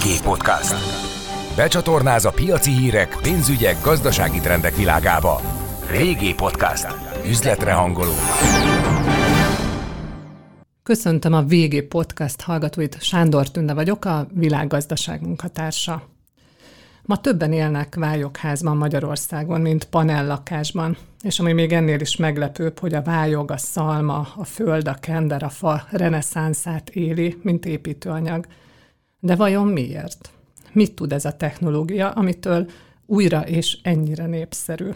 VG Podcast. Becsatornáz a piaci hírek, pénzügyek, gazdasági trendek világába. VG Podcast. Üzletre hangoló. Köszöntöm a VG Podcast hallgatóit, Sándor Tünde vagyok, a világgazdaság munkatársa. Ma többen élnek vályogházban Magyarországon, mint panellakásban, és ami még ennél is meglepőbb, hogy a vályog, a szalma, a föld, a kender, a fa reneszánszát éli, mint építőanyag. De vajon miért? Mit tud ez a technológia, amitől újra és ennyire népszerű?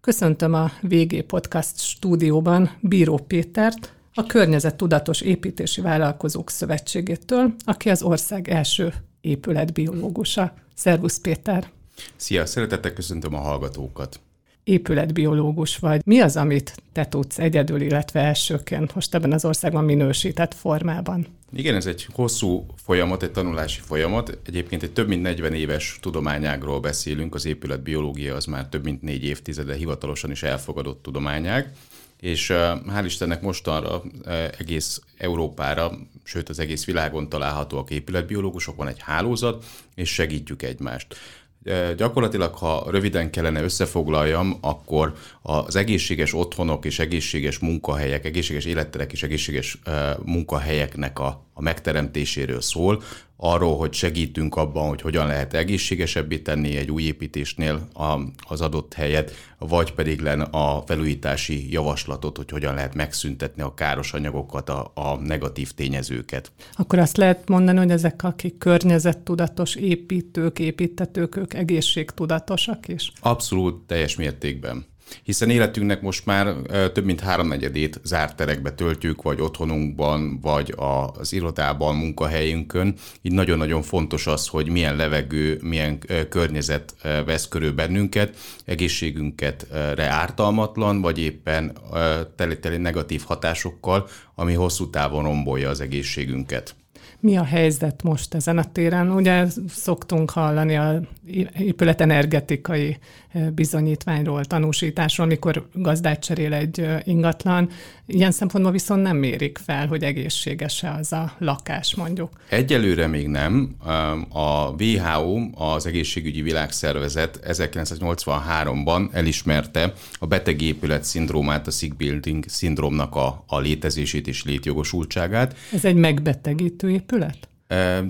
Köszöntöm a VG Podcast stúdióban Bíró Pétert, a Környezettudatos Építési Vállalkozók Szövetségétől, aki az ország első épületbiológusa. Szervusz Péter! Szia, szeretettel köszöntöm a hallgatókat! Épületbiológus vagy. Mi az, amit te tudsz egyedül, illetve elsőként most ebben az országban minősített formában? Igen, ez egy hosszú folyamat, egy tanulási folyamat. Egyébként egy több mint 40 éves tudományágról beszélünk, az épületbiológia az már több mint négy évtizede hivatalosan is elfogadott tudományág és hál' Istennek mostanra egész Európára, sőt az egész világon találhatóak épületbiológusok, van egy hálózat, és segítjük egymást. Gyakorlatilag, ha röviden kellene összefoglaljam, akkor az egészséges otthonok és egészséges munkahelyek, egészséges életterek és egészséges munkahelyeknek a, a megteremtéséről szól, arról, hogy segítünk abban, hogy hogyan lehet egészségesebbé tenni egy új építésnél a, az adott helyet, vagy pedig len a felújítási javaslatot, hogy hogyan lehet megszüntetni a káros anyagokat, a, a negatív tényezőket. Akkor azt lehet mondani, hogy ezek, akik környezettudatos építők, építetők, ők egészségtudatosak is? Abszolút teljes mértékben hiszen életünknek most már több mint háromnegyedét zárt terekbe töltjük, vagy otthonunkban, vagy az irodában, munkahelyünkön. Így nagyon-nagyon fontos az, hogy milyen levegő, milyen környezet vesz körül bennünket, egészségünket ártalmatlan, vagy éppen teli-teli negatív hatásokkal, ami hosszú távon rombolja az egészségünket. Mi a helyzet most ezen a téren? Ugye szoktunk hallani a épület energetikai bizonyítványról, tanúsításról, amikor gazdát cserél egy ingatlan. Ilyen szempontból viszont nem mérik fel, hogy egészséges-e az a lakás mondjuk. Egyelőre még nem. A WHO, az Egészségügyi Világszervezet 1983-ban elismerte a betegépület szindrómát, a sick building szindrómnak a, a létezését és létjogosultságát. Ez egy megbetegítő épület?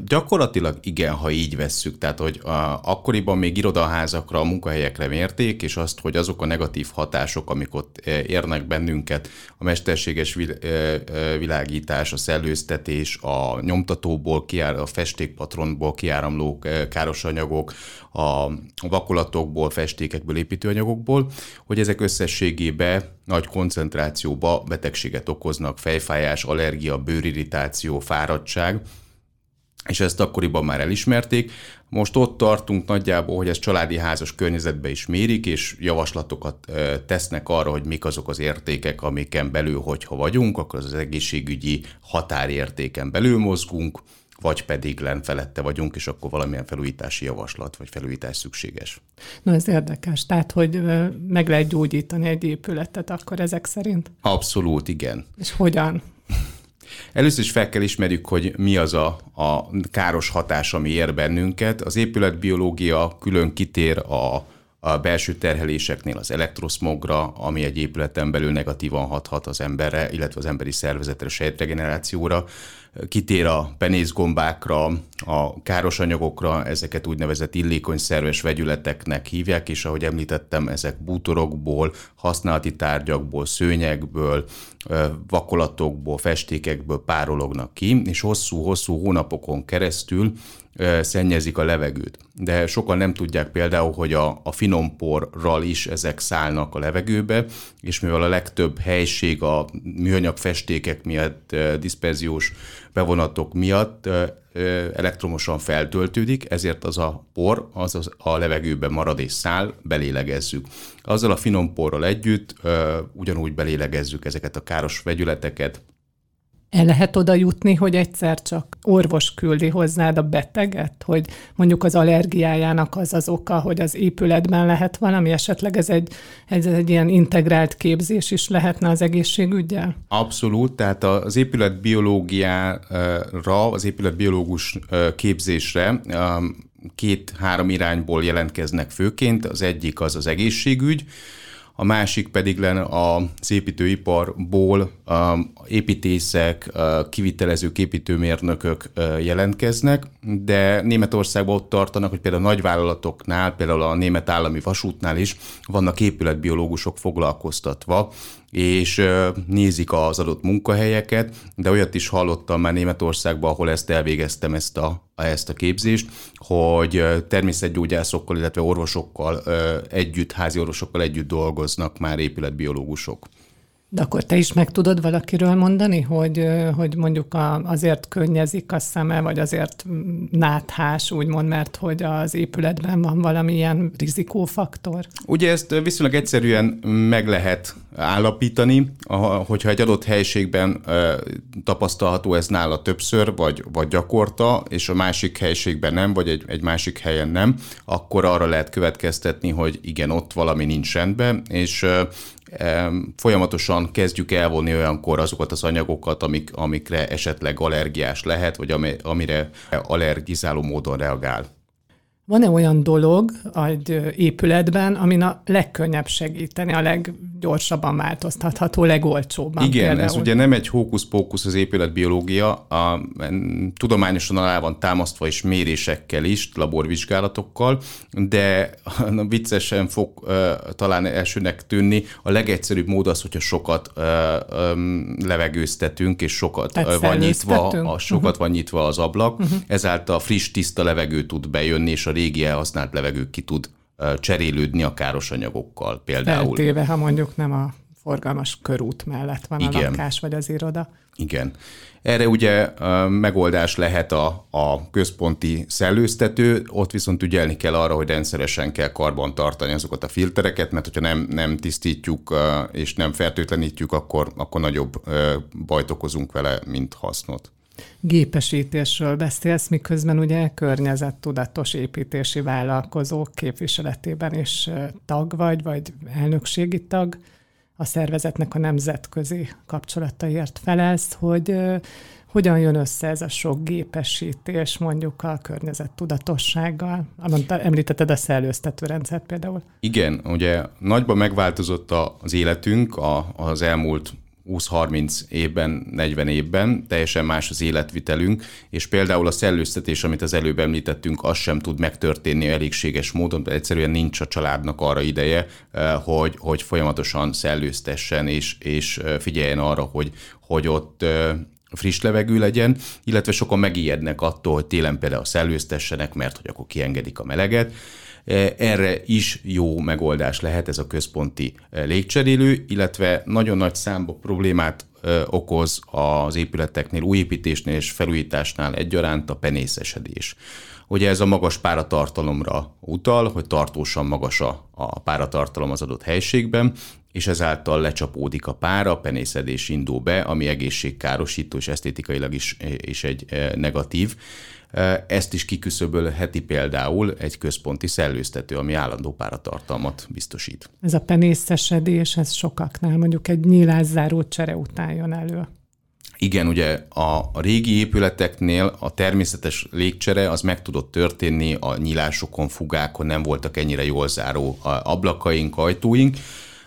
Gyakorlatilag igen, ha így vesszük. Tehát, hogy a, akkoriban még irodaházakra, munkahelyekre mérték, és azt, hogy azok a negatív hatások, amik ott érnek bennünket, a mesterséges világítás, a szellőztetés, a nyomtatóból, kiár, a festékpatronból kiáramló káros anyagok, a vakolatokból, festékekből, építőanyagokból, hogy ezek összességében nagy koncentrációba betegséget okoznak, fejfájás, allergia, bőrirritáció, fáradtság, és ezt akkoriban már elismerték. Most ott tartunk nagyjából, hogy ezt családi házas környezetbe is mérik, és javaslatokat tesznek arra, hogy mik azok az értékek, amiken belül, hogyha vagyunk, akkor az egészségügyi határértéken belül mozgunk, vagy pedig len felette vagyunk, és akkor valamilyen felújítási javaslat vagy felújítás szükséges. Na ez érdekes, tehát hogy meg lehet gyógyítani egy épületet akkor ezek szerint? Abszolút, igen. És hogyan? Először is fel kell ismerjük, hogy mi az a, a káros hatás, ami ér bennünket. Az épületbiológia külön kitér a a belső terheléseknél az elektroszmogra, ami egy épületen belül negatívan hathat az emberre, illetve az emberi szervezetre, sejtregenerációra, kitér a penészgombákra, a káros anyagokra, ezeket úgynevezett illékony szerves vegyületeknek hívják, és ahogy említettem, ezek bútorokból, használati tárgyakból, szőnyekből, vakolatokból, festékekből párolognak ki, és hosszú-hosszú hónapokon keresztül szennyezik a levegőt. De sokan nem tudják például, hogy a, a finomporral is ezek szállnak a levegőbe, és mivel a legtöbb helység a műanyag festékek miatt, diszperziós bevonatok miatt elektromosan feltöltődik, ezért az a por az, a levegőben marad és száll, belélegezzük. Azzal a finom porral együtt ugyanúgy belélegezzük ezeket a káros vegyületeket, El lehet oda jutni, hogy egyszer csak orvos küldi hozzád a beteget, hogy mondjuk az allergiájának az az oka, hogy az épületben lehet valami, esetleg ez egy, ez egy ilyen integrált képzés is lehetne az egészségügyel? Abszolút, tehát az épületbiológiára, az épületbiológus képzésre két-három irányból jelentkeznek főként. Az egyik az az egészségügy, a másik pedig lenne az építőiparból építészek, kivitelezők, építőmérnökök jelentkeznek, de Németországban ott tartanak, hogy például a nagyvállalatoknál, például a német állami vasútnál is vannak épületbiológusok foglalkoztatva, és nézik az adott munkahelyeket, de olyat is hallottam már Németországban, ahol ezt elvégeztem, ezt a, ezt a képzést, hogy természetgyógyászokkal, illetve orvosokkal együtt, házi orvosokkal együtt dolgoznak már épületbiológusok. De akkor te is meg tudod valakiről mondani, hogy, hogy mondjuk a, azért könnyezik a szeme, vagy azért náthás, úgymond, mert hogy az épületben van valamilyen rizikófaktor? Ugye ezt viszonylag egyszerűen meg lehet állapítani, hogyha egy adott helységben tapasztalható ez nála többször, vagy, vagy gyakorta, és a másik helységben nem, vagy egy, egy másik helyen nem, akkor arra lehet következtetni, hogy igen, ott valami nincs rendben, és folyamatosan kezdjük elvonni olyankor azokat az anyagokat, amik, amikre esetleg allergiás lehet, vagy amire allergizáló módon reagál. Van-e olyan dolog egy épületben, amin a legkönnyebb segíteni, a leggyorsabban változtatható, legolcsóbban? Igen, például? ez ugye nem egy hókusz-pókusz az épületbiológia, a, tudományosan alá van támasztva is mérésekkel is, laborvizsgálatokkal, de viccesen fog uh, talán elsőnek tűnni, a legegyszerűbb mód az, hogyha sokat uh, um, levegőztetünk, és sokat van nyitva, a, sokat uh-huh. van nyitva az ablak, uh-huh. ezáltal friss, tiszta levegő tud bejönni, és a régi elhasznált levegő ki tud cserélődni a káros anyagokkal például. Feltéve, ha mondjuk nem a forgalmas körút mellett van Igen. a lakás vagy az iroda. Igen. Erre ugye megoldás lehet a, a központi szellőztető, ott viszont ügyelni kell arra, hogy rendszeresen kell karban tartani azokat a filtereket, mert hogyha nem, nem tisztítjuk és nem fertőtlenítjük, akkor, akkor nagyobb bajt okozunk vele, mint hasznot gépesítésről beszélsz, miközben ugye környezettudatos építési vállalkozók képviseletében is tag vagy, vagy elnökségi tag a szervezetnek a nemzetközi kapcsolataiért felelsz, hogy hogyan jön össze ez a sok gépesítés mondjuk a környezettudatossággal? Említetted a szellőztető rendszert például. Igen, ugye nagyban megváltozott az életünk az elmúlt 20-30 évben, 40 évben, teljesen más az életvitelünk, és például a szellőztetés, amit az előbb említettünk, az sem tud megtörténni elégséges módon, de egyszerűen nincs a családnak arra ideje, eh, hogy, hogy folyamatosan szellőztessen, és, és eh, figyeljen arra, hogy, hogy ott eh, friss levegő legyen, illetve sokan megijednek attól, hogy télen például szellőztessenek, mert hogy akkor kiengedik a meleget. E, erre is jó megoldás lehet ez a központi e, légcserélő, illetve nagyon nagy számba problémát e, okoz az épületeknél, újépítésnél és felújításnál egyaránt a penészesedés. Ugye ez a magas páratartalomra utal, hogy tartósan magas a, a páratartalom az adott helységben, és ezáltal lecsapódik a pára, penészedés indul be, ami egészségkárosító és esztétikailag is, is egy negatív. Ezt is kiküszöbölheti például egy központi szellőztető, ami állandó páratartalmat biztosít. Ez a penészesedés, ez sokaknál mondjuk egy nyílászáró csere után jön elő. Igen, ugye a, a régi épületeknél a természetes légcsere az meg tudott történni a nyílásokon, fugákon, nem voltak ennyire jól záró ablakaink, ajtóink,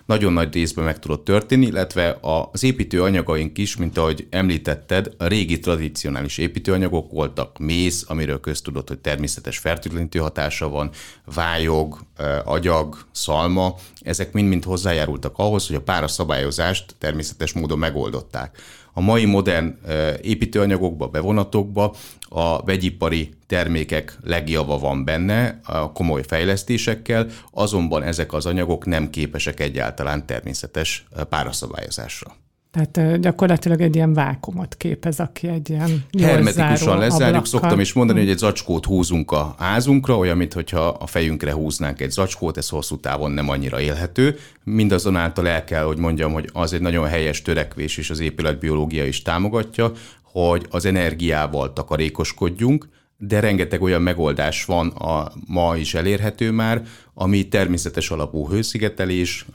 nagyon nagy részben meg tudott történni, illetve az építőanyagaink is, mint ahogy említetted, a régi tradicionális építőanyagok voltak, mész, amiről köztudott, hogy természetes fertőtlenítő hatása van, vályog, agyag, szalma, ezek mind-mind hozzájárultak ahhoz, hogy a páraszabályozást természetes módon megoldották. A mai modern építőanyagokba, bevonatokba a vegyipari termékek legjava van benne, a komoly fejlesztésekkel, azonban ezek az anyagok nem képesek egyáltalán természetes páraszabályozásra. Tehát gyakorlatilag egy ilyen vákumot képez, aki egy ilyen Hermetikusan lezárjuk. Ablakkal. Szoktam is mondani, hogy egy zacskót húzunk a házunkra, olyan, mintha a fejünkre húznánk egy zacskót, ez hosszú távon nem annyira élhető. Mindazonáltal el kell, hogy mondjam, hogy az egy nagyon helyes törekvés, és az épületbiológia is támogatja, hogy az energiával takarékoskodjunk, de rengeteg olyan megoldás van a ma is elérhető már, ami természetes alapú hőszigetelés,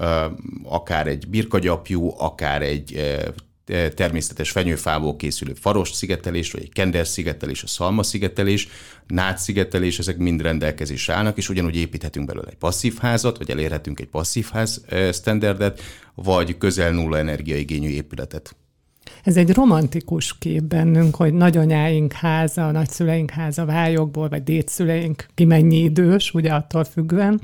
akár egy birkagyapjú, akár egy természetes fenyőfából készülő faros szigetelés, vagy egy kender szigetelés, a szalma szigetelés, nád szigetelés, ezek mind rendelkezésre állnak, és ugyanúgy építhetünk belőle egy passzív házat, vagy elérhetünk egy passzív ház standardet, vagy közel nulla energiaigényű épületet. Ez egy romantikus kép bennünk, hogy nagyanyáink háza, nagyszüleink háza vályokból, vagy dédszüleink ki mennyi idős, ugye attól függően,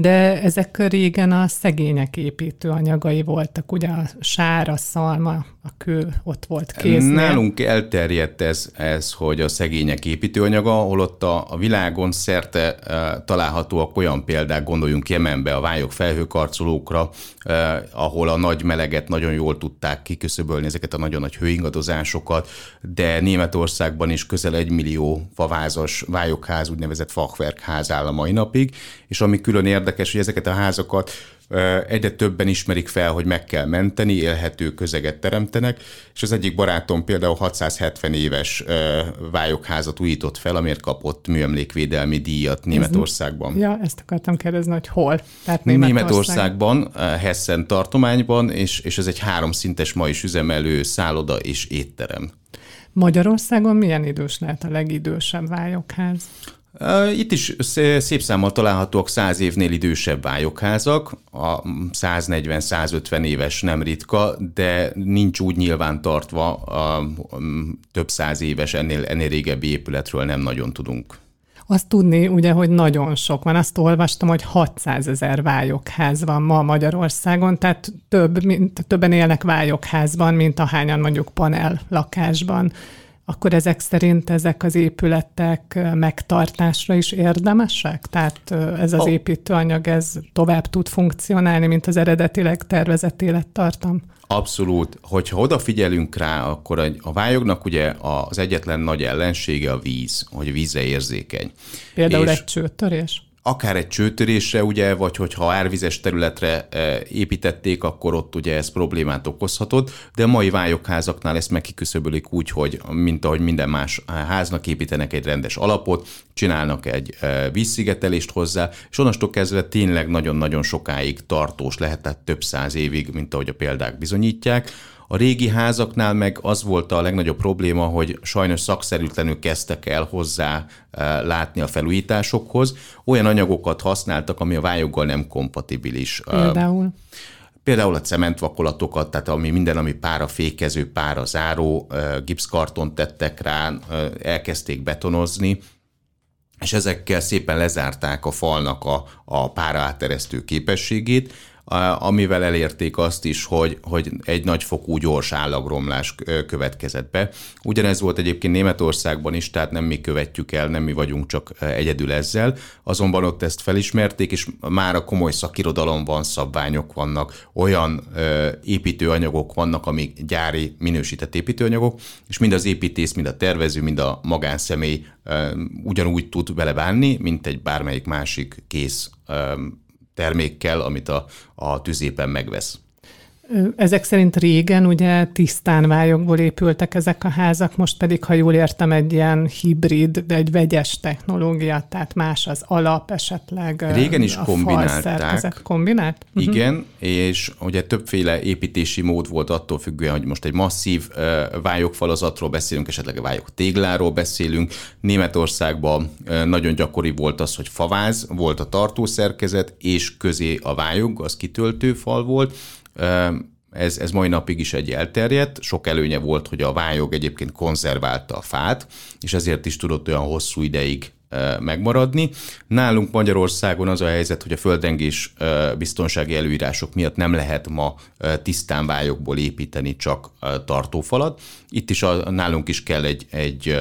de ezek régen a szegények építőanyagai voltak, ugye a sár, a szalma, a kő ott volt kéznél. Nálunk elterjedt ez, ez hogy a szegények építőanyaga, holott a, a világon szerte e, találhatóak olyan példák, gondoljunk Jemenbe, a vályok felhőkarcolókra, e, ahol a nagy meleget nagyon jól tudták kiküszöbölni ezeket a nagyon nagy hőingadozásokat, de Németországban is közel egy millió favázas vályokház, úgynevezett fachwerkház áll a mai napig, és ami külön érdekes, hogy ezeket a házakat egyre többen ismerik fel, hogy meg kell menteni, élhető közeget teremtenek, és az egyik barátom például 670 éves vályokházat újított fel, amiért kapott műemlékvédelmi díjat Németországban. Ez, ja, ezt akartam kérdezni, hogy hol? Tehát Németországban, Hessen tartományban, és, és ez egy háromszintes ma is üzemelő szálloda és étterem. Magyarországon milyen idős lehet a legidősebb vályokház? Itt is szép számmal találhatóak száz évnél idősebb vályokházak, a 140-150 éves nem ritka, de nincs úgy nyilván tartva, a több száz éves, ennél, ennél régebbi épületről nem nagyon tudunk. Azt tudni, ugye, hogy nagyon sok van. Azt olvastam, hogy 600 ezer vályokház van ma Magyarországon, tehát több, mint, többen élnek vályokházban, mint ahányan mondjuk panel lakásban akkor ezek szerint ezek az épületek megtartásra is érdemesek? Tehát ez az építőanyag, ez tovább tud funkcionálni, mint az eredetileg tervezett élettartam? Abszolút. Hogyha odafigyelünk rá, akkor a vályognak ugye az egyetlen nagy ellensége a víz, hogy vízre érzékeny. Például És egy csőtörés? Akár egy csőtörésre, ugye, vagy hogyha árvizes területre e, építették, akkor ott ugye ez problémát okozhatott, de a mai vályokházaknál ezt megkiküszöbölik úgy, hogy mint ahogy minden más háznak építenek egy rendes alapot, csinálnak egy e, vízszigetelést hozzá, és onnastól kezdve tényleg nagyon-nagyon sokáig tartós lehet, tehát több száz évig, mint ahogy a példák bizonyítják. A régi házaknál meg az volt a legnagyobb probléma, hogy sajnos szakszerűtlenül kezdtek el hozzá e, látni a felújításokhoz. Olyan anyagokat használtak, ami a vályoggal nem kompatibilis. E, Például? Például a cementvakolatokat, tehát ami minden, ami pára fékező, pára záró, e, gipszkartont tettek rá, elkezdték betonozni, és ezekkel szépen lezárták a falnak a, a pára áteresztő képességét, amivel elérték azt is, hogy, hogy egy nagyfokú gyors állagromlás következett be. Ugyanez volt egyébként Németországban is, tehát nem mi követjük el, nem mi vagyunk csak egyedül ezzel, azonban ott ezt felismerték, és már a komoly szakirodalom van, szabványok vannak, olyan építőanyagok vannak, amik gyári minősített építőanyagok, és mind az építész, mind a tervező, mind a magánszemély ugyanúgy tud vele bánni, mint egy bármelyik másik kész termékkel, amit a, a tüzépen megvesz. Ezek szerint régen ugye tisztán vályokból épültek ezek a házak, most pedig, ha jól értem, egy ilyen hibrid, egy vegyes technológia, tehát más az alap esetleg. Régen is kombinálták. Kombinált? Mhm. Igen, uh-huh. és ugye többféle építési mód volt attól függően, hogy most egy masszív vályokfalazatról beszélünk, esetleg a vályok tégláról beszélünk. Németországban nagyon gyakori volt az, hogy faváz volt a tartószerkezet, és közé a vályog, az kitöltő fal volt, ez, ez mai napig is egy elterjedt. Sok előnye volt, hogy a vályog egyébként konzerválta a fát, és ezért is tudott olyan hosszú ideig megmaradni. Nálunk Magyarországon az a helyzet, hogy a földrengés biztonsági előírások miatt nem lehet ma tisztán vályokból építeni csak tartófalat. Itt is a, nálunk is kell egy, egy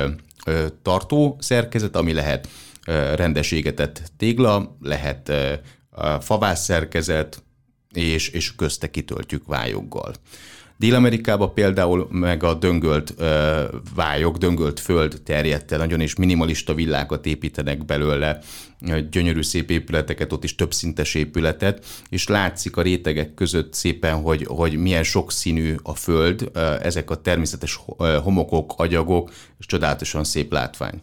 tartó szerkezet, ami lehet rendes égetett tégla, lehet favász szerkezet, és, és közte kitöltjük vályoggal. Dél-Amerikában például meg a döngölt ö, vályok, döngölt föld terjedt nagyon is minimalista villákat építenek belőle, gyönyörű szép épületeket, ott is többszintes épületet, és látszik a rétegek között szépen, hogy, hogy milyen sokszínű a föld, ezek a természetes homokok, agyagok, és csodálatosan szép látvány.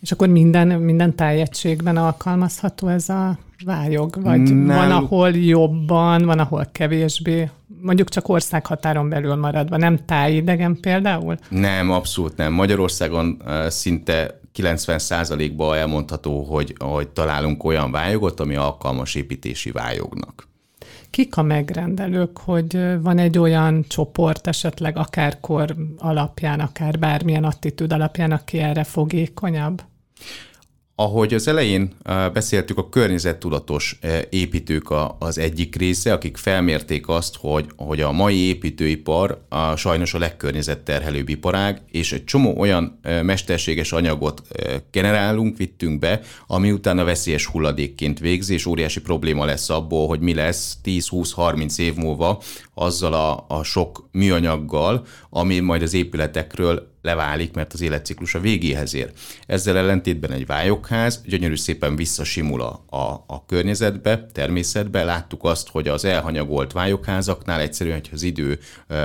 És akkor minden, minden tájegységben alkalmazható ez a vályog? Vagy Nem. van, ahol jobban, van, ahol kevésbé? Mondjuk csak országhatáron belül maradva, nem tájidegen például? Nem, abszolút nem. Magyarországon szinte 90%-ban elmondható, hogy, hogy találunk olyan vályogot, ami alkalmas építési vályognak. Kik a megrendelők, hogy van egy olyan csoport esetleg akár kor alapján, akár bármilyen attitűd alapján, aki erre fogékonyabb? Ahogy az elején beszéltük, a környezettudatos építők az egyik része, akik felmérték azt, hogy, hogy a mai építőipar a, sajnos a legkörnyezetterhelőbb iparág, és egy csomó olyan mesterséges anyagot generálunk, vittünk be, ami utána veszélyes hulladékként végzi, és óriási probléma lesz abból, hogy mi lesz 10-20-30 év múlva azzal a, a sok műanyaggal, ami majd az épületekről leválik, mert az életciklus a végéhez ér. Ezzel ellentétben egy vályokház gyönyörű szépen visszasimul a, a, a környezetbe, természetbe. Láttuk azt, hogy az elhanyagolt vályokházaknál egyszerűen, hogy az idő,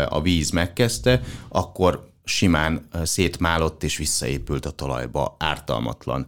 a víz megkezdte, akkor simán szétmálott és visszaépült a talajba ártalmatlan.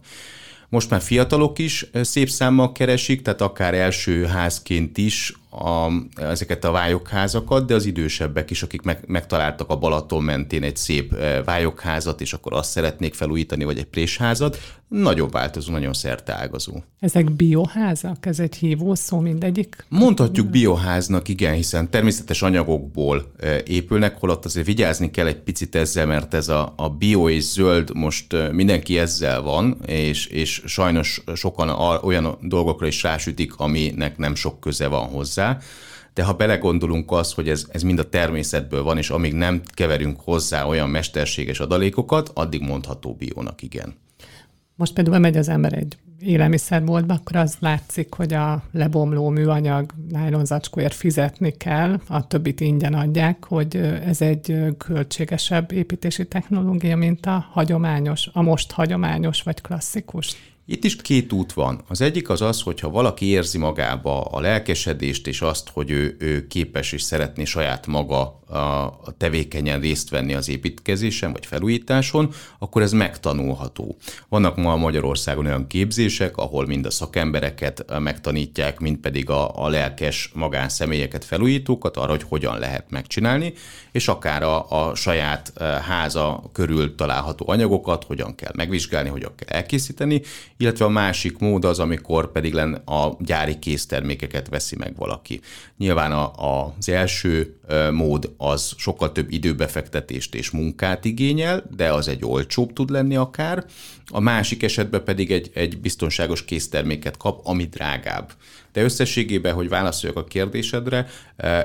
Most már fiatalok is szép számmal keresik, tehát akár első házként is a, ezeket a vályokházakat, de az idősebbek is, akik meg, megtaláltak a Balaton mentén egy szép eh, vályokházat, és akkor azt szeretnék felújítani, vagy egy présházat, nagyon változó, nagyon ágazó. Ezek bioházak? Ez egy hívó szó mindegyik? Mondhatjuk bioháznak, igen, hiszen természetes anyagokból eh, épülnek, holott azért vigyázni kell egy picit ezzel, mert ez a, a bio és zöld most eh, mindenki ezzel van, és, és sajnos sokan olyan dolgokra is rásütik, aminek nem sok köze van hozzá de ha belegondolunk az, hogy ez, ez mind a természetből van, és amíg nem keverünk hozzá olyan mesterséges adalékokat, addig mondható biónak igen. Most például megy az ember egy élelmiszerboltba, akkor az látszik, hogy a lebomló műanyag nájlonzacskóért fizetni kell, a többit ingyen adják, hogy ez egy költségesebb építési technológia, mint a hagyományos, a most hagyományos vagy klasszikus. Itt is két út van. Az egyik az az, hogyha valaki érzi magába a lelkesedést, és azt, hogy ő, ő képes és szeretné saját maga a tevékenyen részt venni az építkezésen vagy felújításon, akkor ez megtanulható. Vannak ma Magyarországon olyan képzések, ahol mind a szakembereket megtanítják, mind pedig a, a lelkes magánszemélyeket, felújítókat arra, hogy hogyan lehet megcsinálni, és akár a, a saját háza körül található anyagokat, hogyan kell megvizsgálni, hogyan kell elkészíteni, illetve a másik mód az, amikor pedig len a gyári késztermékeket veszi meg valaki. Nyilván a, a, az első mód az sokkal több időbefektetést és munkát igényel, de az egy olcsóbb tud lenni akár. A másik esetben pedig egy, egy biztonságos készterméket kap, ami drágább. De összességében, hogy válaszoljak a kérdésedre,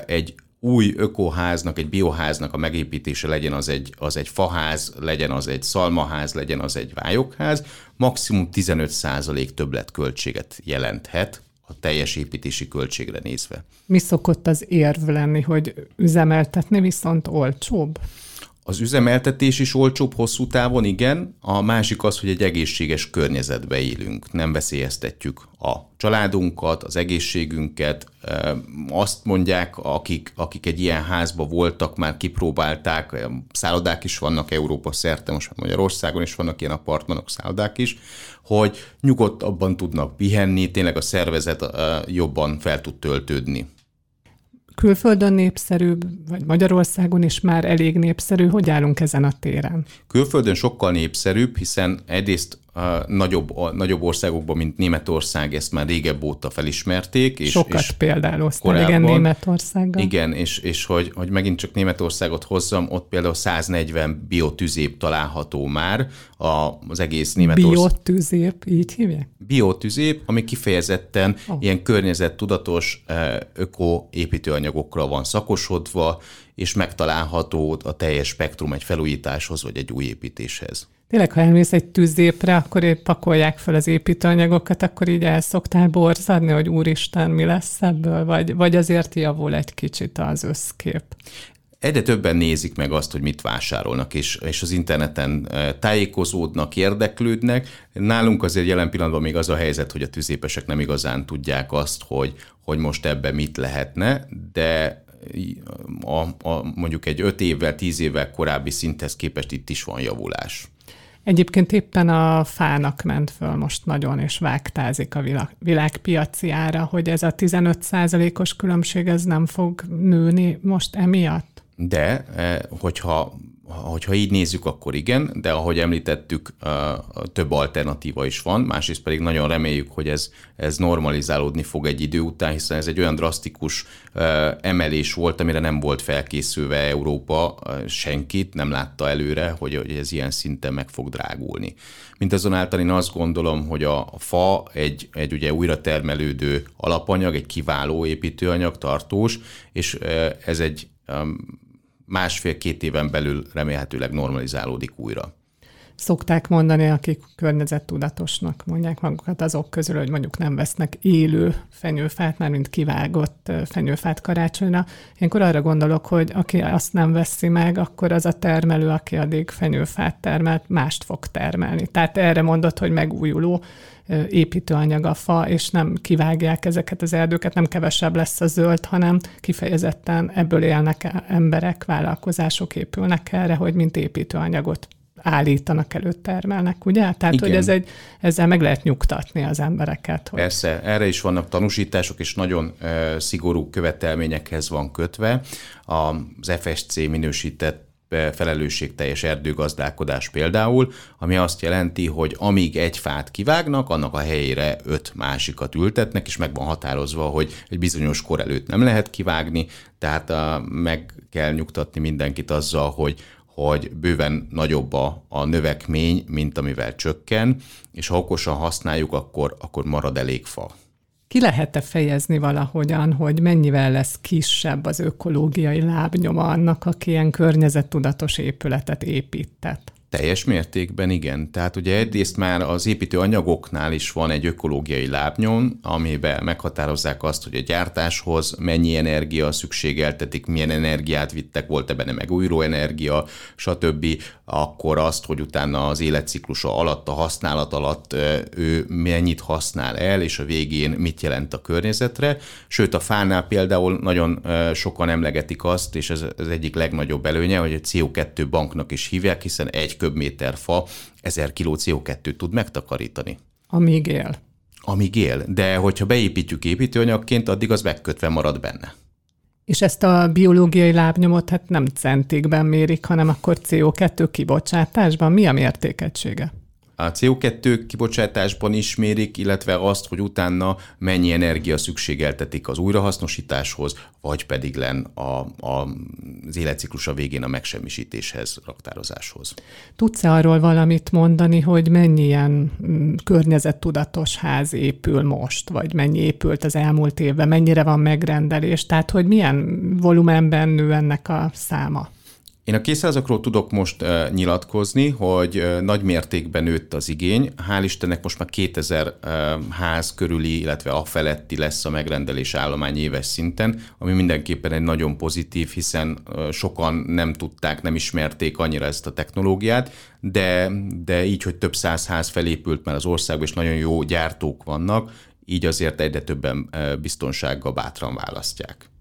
egy új ökoháznak, egy bioháznak a megépítése legyen az egy, az egy faház, legyen az egy szalmaház, legyen az egy vályokház, maximum 15% többletköltséget jelenthet a teljes építési költségre nézve. Mi szokott az érv lenni, hogy üzemeltetni viszont olcsóbb? Az üzemeltetés is olcsóbb hosszú távon, igen. A másik az, hogy egy egészséges környezetbe élünk. Nem veszélyeztetjük a családunkat, az egészségünket. Azt mondják, akik, akik egy ilyen házba voltak, már kipróbálták, szállodák is vannak Európa szerte, most már Magyarországon is vannak ilyen apartmanok, szállodák is, hogy nyugodtabban tudnak pihenni, tényleg a szervezet jobban fel tud töltődni külföldön népszerű, vagy Magyarországon is már elég népszerű? Hogy állunk ezen a téren? Külföldön sokkal népszerűbb, hiszen egyrészt nagyobb, a nagyobb országokban, mint Németország, ezt már régebb óta felismerték. És, Sokat és példáloztam, igen, Németországgal. Igen, és, és hogy, hogy megint csak Németországot hozzam, ott például 140 biotüzép található már az egész Németország. Biotüzép, így hívják? Biotüzép, ami kifejezetten oh. ilyen környezettudatos öko építőanyagokra van szakosodva, és megtalálható a teljes spektrum egy felújításhoz vagy egy új építéshez. Tényleg, ha elmész egy tűzépre, akkor épp pakolják fel az építőanyagokat, akkor így el szoktál borzadni, hogy úristen, mi lesz ebből, vagy, vagy azért javul egy kicsit az összkép? egyre többen nézik meg azt, hogy mit vásárolnak, és, és az interneten tájékozódnak, érdeklődnek. Nálunk azért jelen pillanatban még az a helyzet, hogy a tűzépesek nem igazán tudják azt, hogy, hogy most ebben mit lehetne, de a, a, mondjuk egy 5 évvel, 10 évvel korábbi szinthez képest itt is van javulás. Egyébként éppen a fának ment föl most nagyon, és vágtázik a világ, világpiaci ára, hogy ez a 15 os különbség ez nem fog nőni most emiatt? De, eh, hogyha hogyha így nézzük, akkor igen, de ahogy említettük, több alternatíva is van, másrészt pedig nagyon reméljük, hogy ez, ez normalizálódni fog egy idő után, hiszen ez egy olyan drasztikus emelés volt, amire nem volt felkészülve Európa, senkit nem látta előre, hogy, hogy ez ilyen szinten meg fog drágulni. Mint azonáltal én azt gondolom, hogy a, fa egy, egy ugye újra termelődő alapanyag, egy kiváló építőanyag, tartós, és ez egy másfél-két éven belül remélhetőleg normalizálódik újra. Szokták mondani, akik környezettudatosnak mondják magukat azok közül, hogy mondjuk nem vesznek élő fenyőfát, már mint kivágott fenyőfát karácsonyra. Ilyenkor arra gondolok, hogy aki azt nem veszi meg, akkor az a termelő, aki addig fenyőfát termelt, mást fog termelni. Tehát erre mondott, hogy megújuló építőanyag a fa, és nem kivágják ezeket az erdőket, nem kevesebb lesz a zöld, hanem kifejezetten ebből élnek emberek, vállalkozások épülnek erre, hogy mint építőanyagot állítanak elő, termelnek, ugye? Tehát, Igen. hogy ez egy, ezzel meg lehet nyugtatni az embereket. Hogy... Persze, erre is vannak tanúsítások, és nagyon uh, szigorú követelményekhez van kötve. Az FSC minősített felelősségteljes erdőgazdálkodás például, ami azt jelenti, hogy amíg egy fát kivágnak, annak a helyére öt másikat ültetnek, és meg van határozva, hogy egy bizonyos kor előtt nem lehet kivágni, tehát a, meg kell nyugtatni mindenkit azzal, hogy hogy bőven nagyobb a, a növekmény, mint amivel csökken, és ha okosan használjuk, akkor, akkor marad elég fa. Ki lehet-e fejezni valahogyan, hogy mennyivel lesz kisebb az ökológiai lábnyoma annak, aki ilyen környezettudatos épületet épített? Teljes mértékben igen. Tehát ugye egyrészt már az építő anyagoknál is van egy ökológiai lábnyom, amiben meghatározzák azt, hogy a gyártáshoz mennyi energia szükségeltetik, milyen energiát vittek, volt-e benne megújuló energia, stb. Akkor azt, hogy utána az életciklusa alatt, a használat alatt ő mennyit használ el, és a végén mit jelent a környezetre. Sőt, a fánál például nagyon sokan emlegetik azt, és ez az egyik legnagyobb előnye, hogy a CO2 banknak is hívják, hiszen egy köbméter fa 1000 kg CO2-t tud megtakarítani. Amíg él. Amíg él, de hogyha beépítjük építőanyagként, addig az megkötve marad benne. És ezt a biológiai lábnyomot hát nem centikben mérik, hanem akkor CO2 kibocsátásban. Mi a mértékegysége? A CO2 kibocsátásban is mérik, illetve azt, hogy utána mennyi energia szükségeltetik az újrahasznosításhoz, vagy pedig len a, a, az életciklusa végén a megsemmisítéshez, raktározáshoz. Tudsz arról valamit mondani, hogy mennyi ilyen mm, környezettudatos ház épül most, vagy mennyi épült az elmúlt évben, mennyire van megrendelés, tehát hogy milyen volumenben nő ennek a száma? Én a készházakról tudok most uh, nyilatkozni, hogy uh, nagy mértékben nőtt az igény. Hál' Istennek most már 2000 uh, ház körüli, illetve a feletti lesz a megrendelés állomány éves szinten, ami mindenképpen egy nagyon pozitív, hiszen uh, sokan nem tudták, nem ismerték annyira ezt a technológiát, de, de így, hogy több száz ház felépült már az országban, és nagyon jó gyártók vannak, így azért egyre többen biztonsággal bátran választják.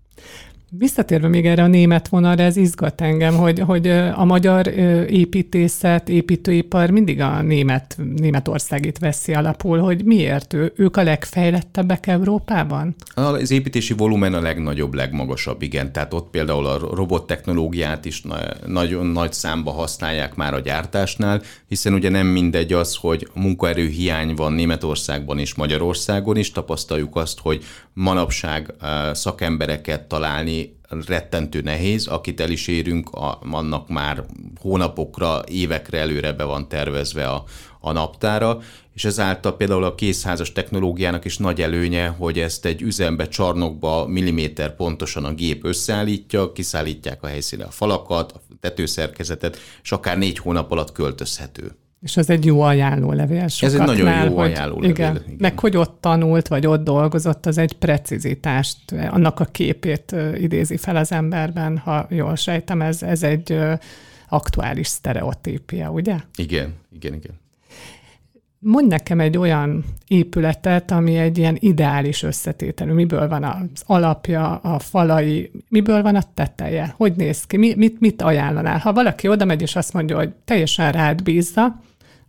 Visszatérve még erre a német vonalra, ez izgat engem, hogy, hogy a magyar építészet, építőipar mindig a német, Németországit veszi alapul, hogy miért ő, ők a legfejlettebbek Európában? Az építési volumen a legnagyobb, legmagasabb, igen. Tehát ott például a robottechnológiát is nagyon nagy számba használják már a gyártásnál, hiszen ugye nem mindegy az, hogy munkaerő hiány van Németországban és Magyarországon is, tapasztaljuk azt, hogy manapság szakembereket találni rettentő nehéz, akit el is érünk, a, annak már hónapokra, évekre előre be van tervezve a, a naptára, és ezáltal például a készházas technológiának is nagy előnye, hogy ezt egy üzembe, csarnokba milliméter pontosan a gép összeállítja, kiszállítják a helyszíne a falakat, a tetőszerkezetet, és akár négy hónap alatt költözhető. És ez egy jó ajánlólevél Ez egy nagyon jó ajánlólevél. Igen, igen. Meg hogy ott tanult, vagy ott dolgozott, az egy precizitást, annak a képét idézi fel az emberben, ha jól sejtem, ez, ez egy aktuális sztereotípia, ugye? Igen, igen, igen. Mondj nekem egy olyan épületet, ami egy ilyen ideális összetételű. Miből van az alapja, a falai, miből van a teteje? Hogy néz ki? Mi, mit, mit ajánlanál? Ha valaki oda megy és azt mondja, hogy teljesen rád bízza,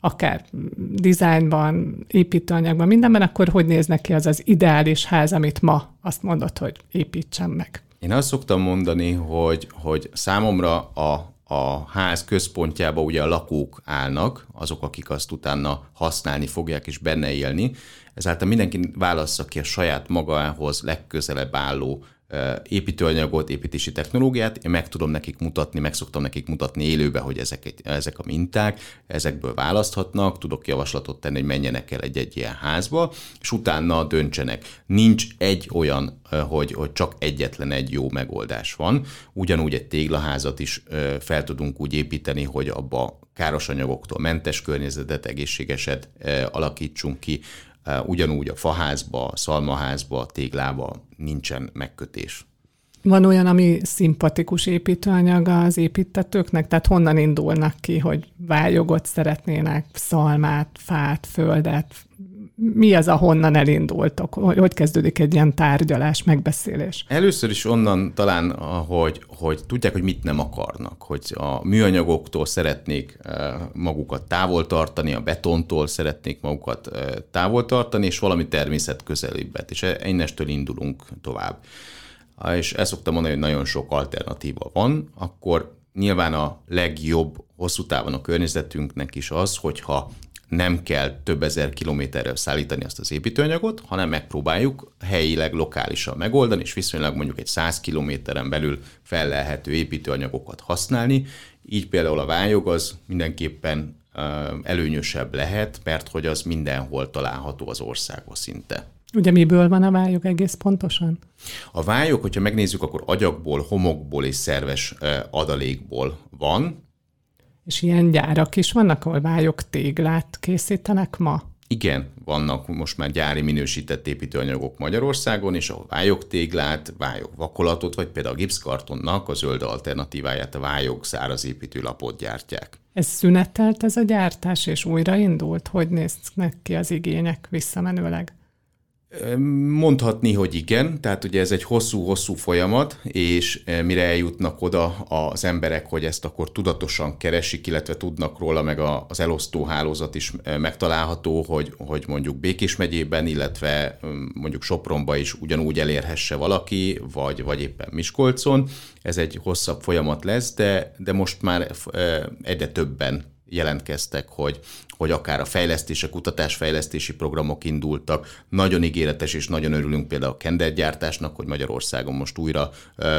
akár dizájnban, építőanyagban, mindenben, akkor hogy néz neki az az ideális ház, amit ma azt mondod, hogy építsem meg? Én azt szoktam mondani, hogy, hogy számomra a, a ház központjába ugye a lakók állnak, azok, akik azt utána használni fogják és benne élni, ezáltal mindenki válassza ki a saját magához legközelebb álló építőanyagot, építési technológiát, én meg tudom nekik mutatni, meg szoktam nekik mutatni élőbe, hogy ezek, ezek a minták, ezekből választhatnak, tudok javaslatot tenni, hogy menjenek el egy-egy ilyen házba, és utána döntsenek. Nincs egy olyan, hogy, hogy csak egyetlen egy jó megoldás van. Ugyanúgy egy téglaházat is fel tudunk úgy építeni, hogy abba káros anyagoktól mentes környezetet, egészségeset alakítsunk ki, ugyanúgy a faházba, szalmaházba, téglába nincsen megkötés. Van olyan, ami szimpatikus építőanyag az építetőknek? Tehát honnan indulnak ki, hogy vályogot szeretnének, szalmát, fát, földet, mi az, ahonnan elindultok? Hogy kezdődik egy ilyen tárgyalás, megbeszélés? Először is onnan talán, hogy, hogy tudják, hogy mit nem akarnak, hogy a műanyagoktól szeretnék eh, magukat távol tartani, a betontól szeretnék magukat eh, távol tartani, és valami természet közelibbet, és innestől indulunk tovább. És ezt szoktam mondani, hogy nagyon sok alternatíva van, akkor nyilván a legjobb hosszú távon a környezetünknek is az, hogyha nem kell több ezer kilométerrel szállítani azt az építőanyagot, hanem megpróbáljuk helyileg, lokálisan megoldani, és viszonylag mondjuk egy 100 kilométeren belül fellelhető építőanyagokat használni. Így például a vályog az mindenképpen előnyösebb lehet, mert hogy az mindenhol található az országban szinte. Ugye miből van a vályog egész pontosan? A vályog, hogyha megnézzük, akkor agyagból, homokból és szerves adalékból van, és ilyen gyárak is vannak, ahol vályok téglát készítenek ma? Igen, vannak most már gyári minősített építőanyagok Magyarországon, és a vályok téglát, vályok vakolatot, vagy például a gipszkartonnak a zöld alternatíváját, a vályok száraz építőlapot gyártják. Ez szünetelt ez a gyártás, és újraindult? Hogy néznek ki az igények visszamenőleg? Mondhatni, hogy igen, tehát ugye ez egy hosszú-hosszú folyamat, és eh, mire eljutnak oda az emberek, hogy ezt akkor tudatosan keresik, illetve tudnak róla, meg az elosztó hálózat is eh, megtalálható, hogy, hogy mondjuk Békés megyében, illetve mm, mondjuk Sopronba is ugyanúgy elérhesse valaki, vagy, vagy éppen Miskolcon. Ez egy hosszabb folyamat lesz, de, de most már eh, egyre többen jelentkeztek, hogy, hogy akár a fejlesztése, kutatásfejlesztési programok indultak. Nagyon ígéretes és nagyon örülünk például a kendergyártásnak, hogy Magyarországon most újra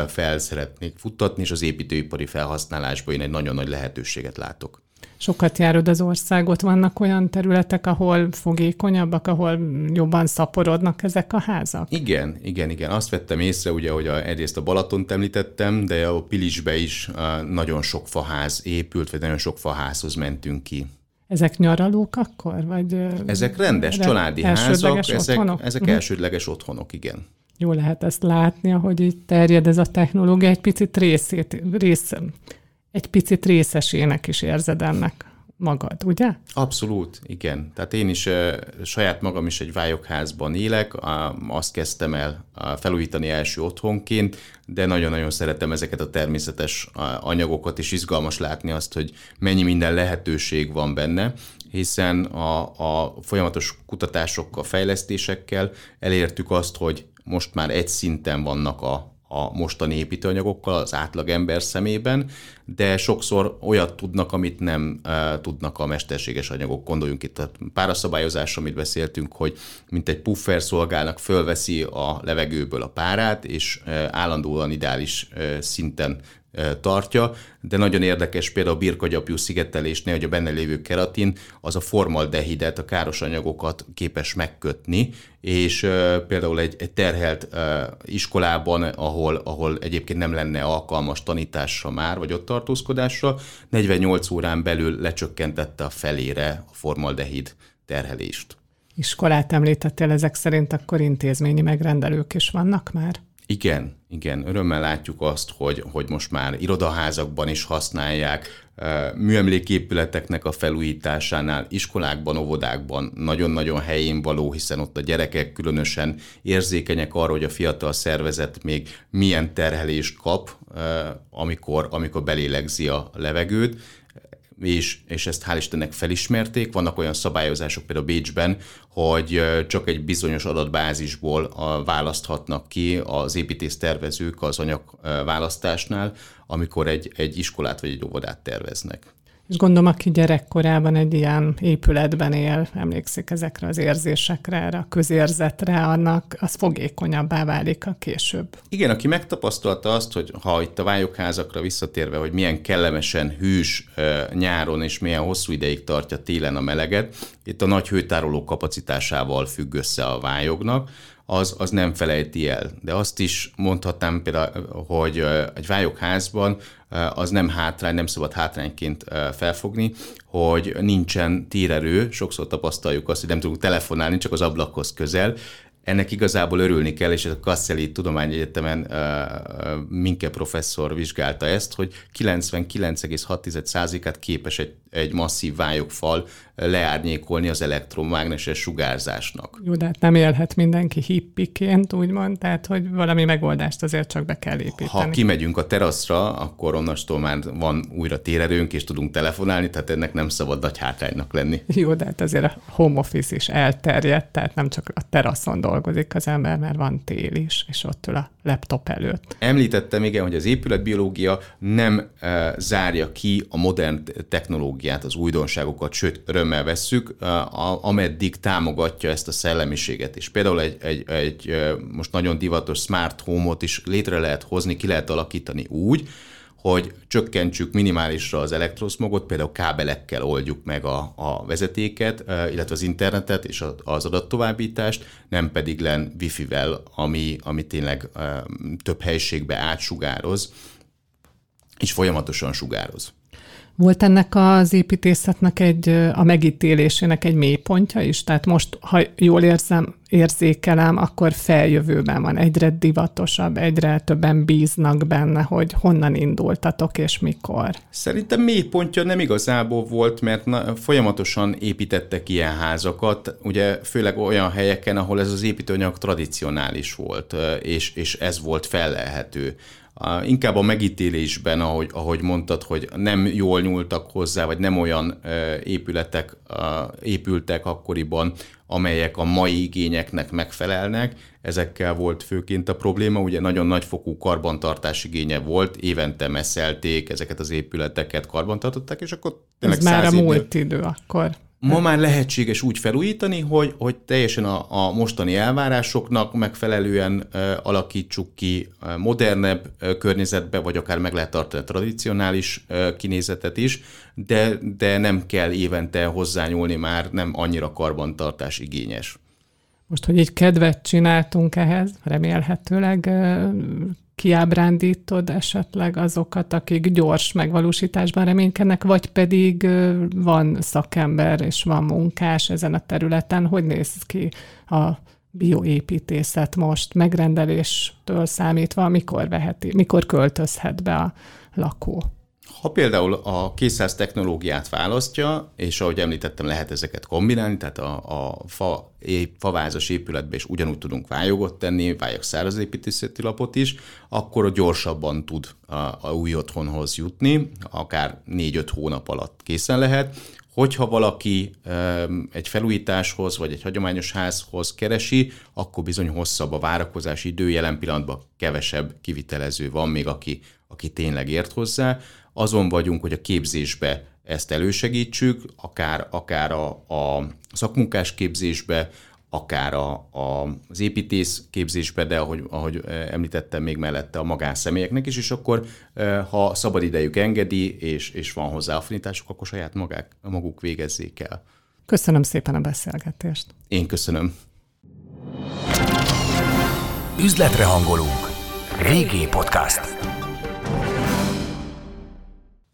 fel szeretnék futtatni, és az építőipari felhasználásban én egy nagyon nagy lehetőséget látok. Sokat járod az országot, vannak olyan területek, ahol fogékonyabbak, ahol jobban szaporodnak ezek a házak? Igen, igen, igen. Azt vettem észre, ugye, hogy a, egyrészt a Balatont említettem, de a Pilisbe is nagyon sok faház épült, vagy nagyon sok faházhoz mentünk ki. Ezek nyaralók akkor? Vagy ezek rendes családi házak, ezek, ezek uh-huh. elsődleges otthonok, igen. Jó lehet ezt látni, ahogy így terjed ez a technológia, egy picit részét, rész, egy picit részesének is érzed ennek magad, ugye? Abszolút, igen. Tehát én is saját magam is egy vályokházban élek, azt kezdtem el felújítani első otthonként, de nagyon-nagyon szeretem ezeket a természetes anyagokat, és izgalmas látni azt, hogy mennyi minden lehetőség van benne, hiszen a, a folyamatos kutatásokkal, fejlesztésekkel elértük azt, hogy most már egy szinten vannak a, a mostani építőanyagokkal az átlag ember szemében, de sokszor olyat tudnak, amit nem uh, tudnak a mesterséges anyagok. Gondoljunk itt a páraszabályozásra, amit beszéltünk, hogy mint egy puffer szolgálnak, fölveszi a levegőből a párát, és uh, állandóan ideális uh, szinten tartja, de nagyon érdekes például a birkagyapjú szigetelésnél, hogy a benne lévő keratin az a formaldehidet, a káros anyagokat képes megkötni, és például egy, egy terhelt iskolában, ahol, ahol egyébként nem lenne alkalmas tanításra már, vagy ott tartózkodásra, 48 órán belül lecsökkentette a felére a formaldehid terhelést. Iskolát említettél, ezek szerint akkor intézményi megrendelők is vannak már? Igen, igen, örömmel látjuk azt, hogy, hogy most már irodaházakban is használják, műemléképületeknek a felújításánál, iskolákban, óvodákban nagyon-nagyon helyén való, hiszen ott a gyerekek különösen érzékenyek arra, hogy a fiatal szervezet még milyen terhelést kap, amikor, amikor belélegzi a levegőt, és, és ezt hál' Istennek felismerték. Vannak olyan szabályozások például Bécsben, hogy csak egy bizonyos adatbázisból választhatnak ki az építész tervezők az anyagválasztásnál, amikor egy, egy iskolát vagy egy óvodát terveznek. És gondolom, aki gyerekkorában egy ilyen épületben él, emlékszik ezekre az érzésekre, erre a közérzetre, annak az fogékonyabbá válik a később. Igen, aki megtapasztalta azt, hogy ha itt a vályokházakra visszatérve, hogy milyen kellemesen hűs nyáron és milyen hosszú ideig tartja télen a meleget, itt a nagy hőtároló kapacitásával függ össze a vályognak, az, az nem felejti el. De azt is mondhatnám például, hogy egy vályokházban az nem hátrány, nem szabad hátrányként felfogni, hogy nincsen térerő, sokszor tapasztaljuk azt, hogy nem tudunk telefonálni, csak az ablakhoz közel, ennek igazából örülni kell, és a Kasszeli Tudományegyetemen uh, Minke professzor vizsgálta ezt, hogy 99,6%-át képes egy, egy masszív vályogfal leárnyékolni az elektromágneses sugárzásnak. Jó, de hát nem élhet mindenki hippiként, úgymond, tehát hogy valami megoldást azért csak be kell építeni. Ha kimegyünk a teraszra, akkor onnastól már van újra térerőnk, és tudunk telefonálni, tehát ennek nem szabad nagy hátránynak lenni. Jó, de hát azért a home office is elterjedt, tehát nem csak a teraszon dolgozik az ember, mert van tél is, és ott ül a laptop előtt. Említettem, igen, hogy az épületbiológia nem e, zárja ki a modern technológiát, az újdonságokat, sőt, örömmel vesszük, ameddig támogatja ezt a szellemiséget is. Például egy, egy, egy most nagyon divatos smart home-ot is létre lehet hozni, ki lehet alakítani úgy, hogy csökkentsük minimálisra az elektroszmogot, például kábelekkel oldjuk meg a, a vezetéket, illetve az internetet és az adattovábbítást, nem pedig len wifi-vel, ami, ami tényleg több helységbe átsugároz, és folyamatosan sugároz. Volt ennek az építészetnek egy, a megítélésének egy mélypontja is? Tehát most, ha jól érzem, érzékelem, akkor feljövőben van, egyre divatosabb, egyre többen bíznak benne, hogy honnan indultatok és mikor. Szerintem mélypontja nem igazából volt, mert na, folyamatosan építettek ilyen házakat, ugye főleg olyan helyeken, ahol ez az építőanyag tradicionális volt, és, és ez volt fellelhető inkább a megítélésben, ahogy, ahogy mondtad, hogy nem jól nyúltak hozzá, vagy nem olyan épületek épültek akkoriban, amelyek a mai igényeknek megfelelnek. Ezekkel volt főként a probléma, ugye nagyon nagyfokú karbantartás igénye volt, évente messzelték ezeket az épületeket, karbantartották, és akkor Ez már a múlt idő akkor. Ma már lehetséges úgy felújítani, hogy, hogy teljesen a, a mostani elvárásoknak megfelelően uh, alakítsuk ki modernebb uh, környezetbe, vagy akár meg lehet tartani a tradicionális uh, kinézetet is, de, de nem kell évente hozzányúlni már, nem annyira karbantartás igényes. Most, hogy egy kedvet csináltunk ehhez, remélhetőleg kiábrándítod esetleg azokat, akik gyors megvalósításban reménykednek, vagy pedig van szakember és van munkás ezen a területen. Hogy néz ki a bioépítészet most megrendeléstől számítva, mikor, veheti, mikor költözhet be a lakó? Ha például a készház technológiát választja, és ahogy említettem, lehet ezeket kombinálni, tehát a, a fa, favázas épületbe is ugyanúgy tudunk vályogot tenni, vályog száraz építészeti lapot is, akkor gyorsabban tud a, a új otthonhoz jutni, akár 4-5 hónap alatt készen lehet. Hogyha valaki egy felújításhoz vagy egy hagyományos házhoz keresi, akkor bizony hosszabb a várakozási idő, jelen pillanatban kevesebb kivitelező van még, aki, aki tényleg ért hozzá azon vagyunk, hogy a képzésbe ezt elősegítsük, akár, akár a, a szakmunkás képzésbe, akár a, a, az építész képzésbe, de ahogy, ahogy említettem, még mellette a magánszemélyeknek is, és akkor ha szabad idejük engedi, és, és van hozzá affinitásuk, akkor saját magák, maguk végezzék el. Köszönöm szépen a beszélgetést. Én köszönöm. Üzletre hangolunk. Régi podcast.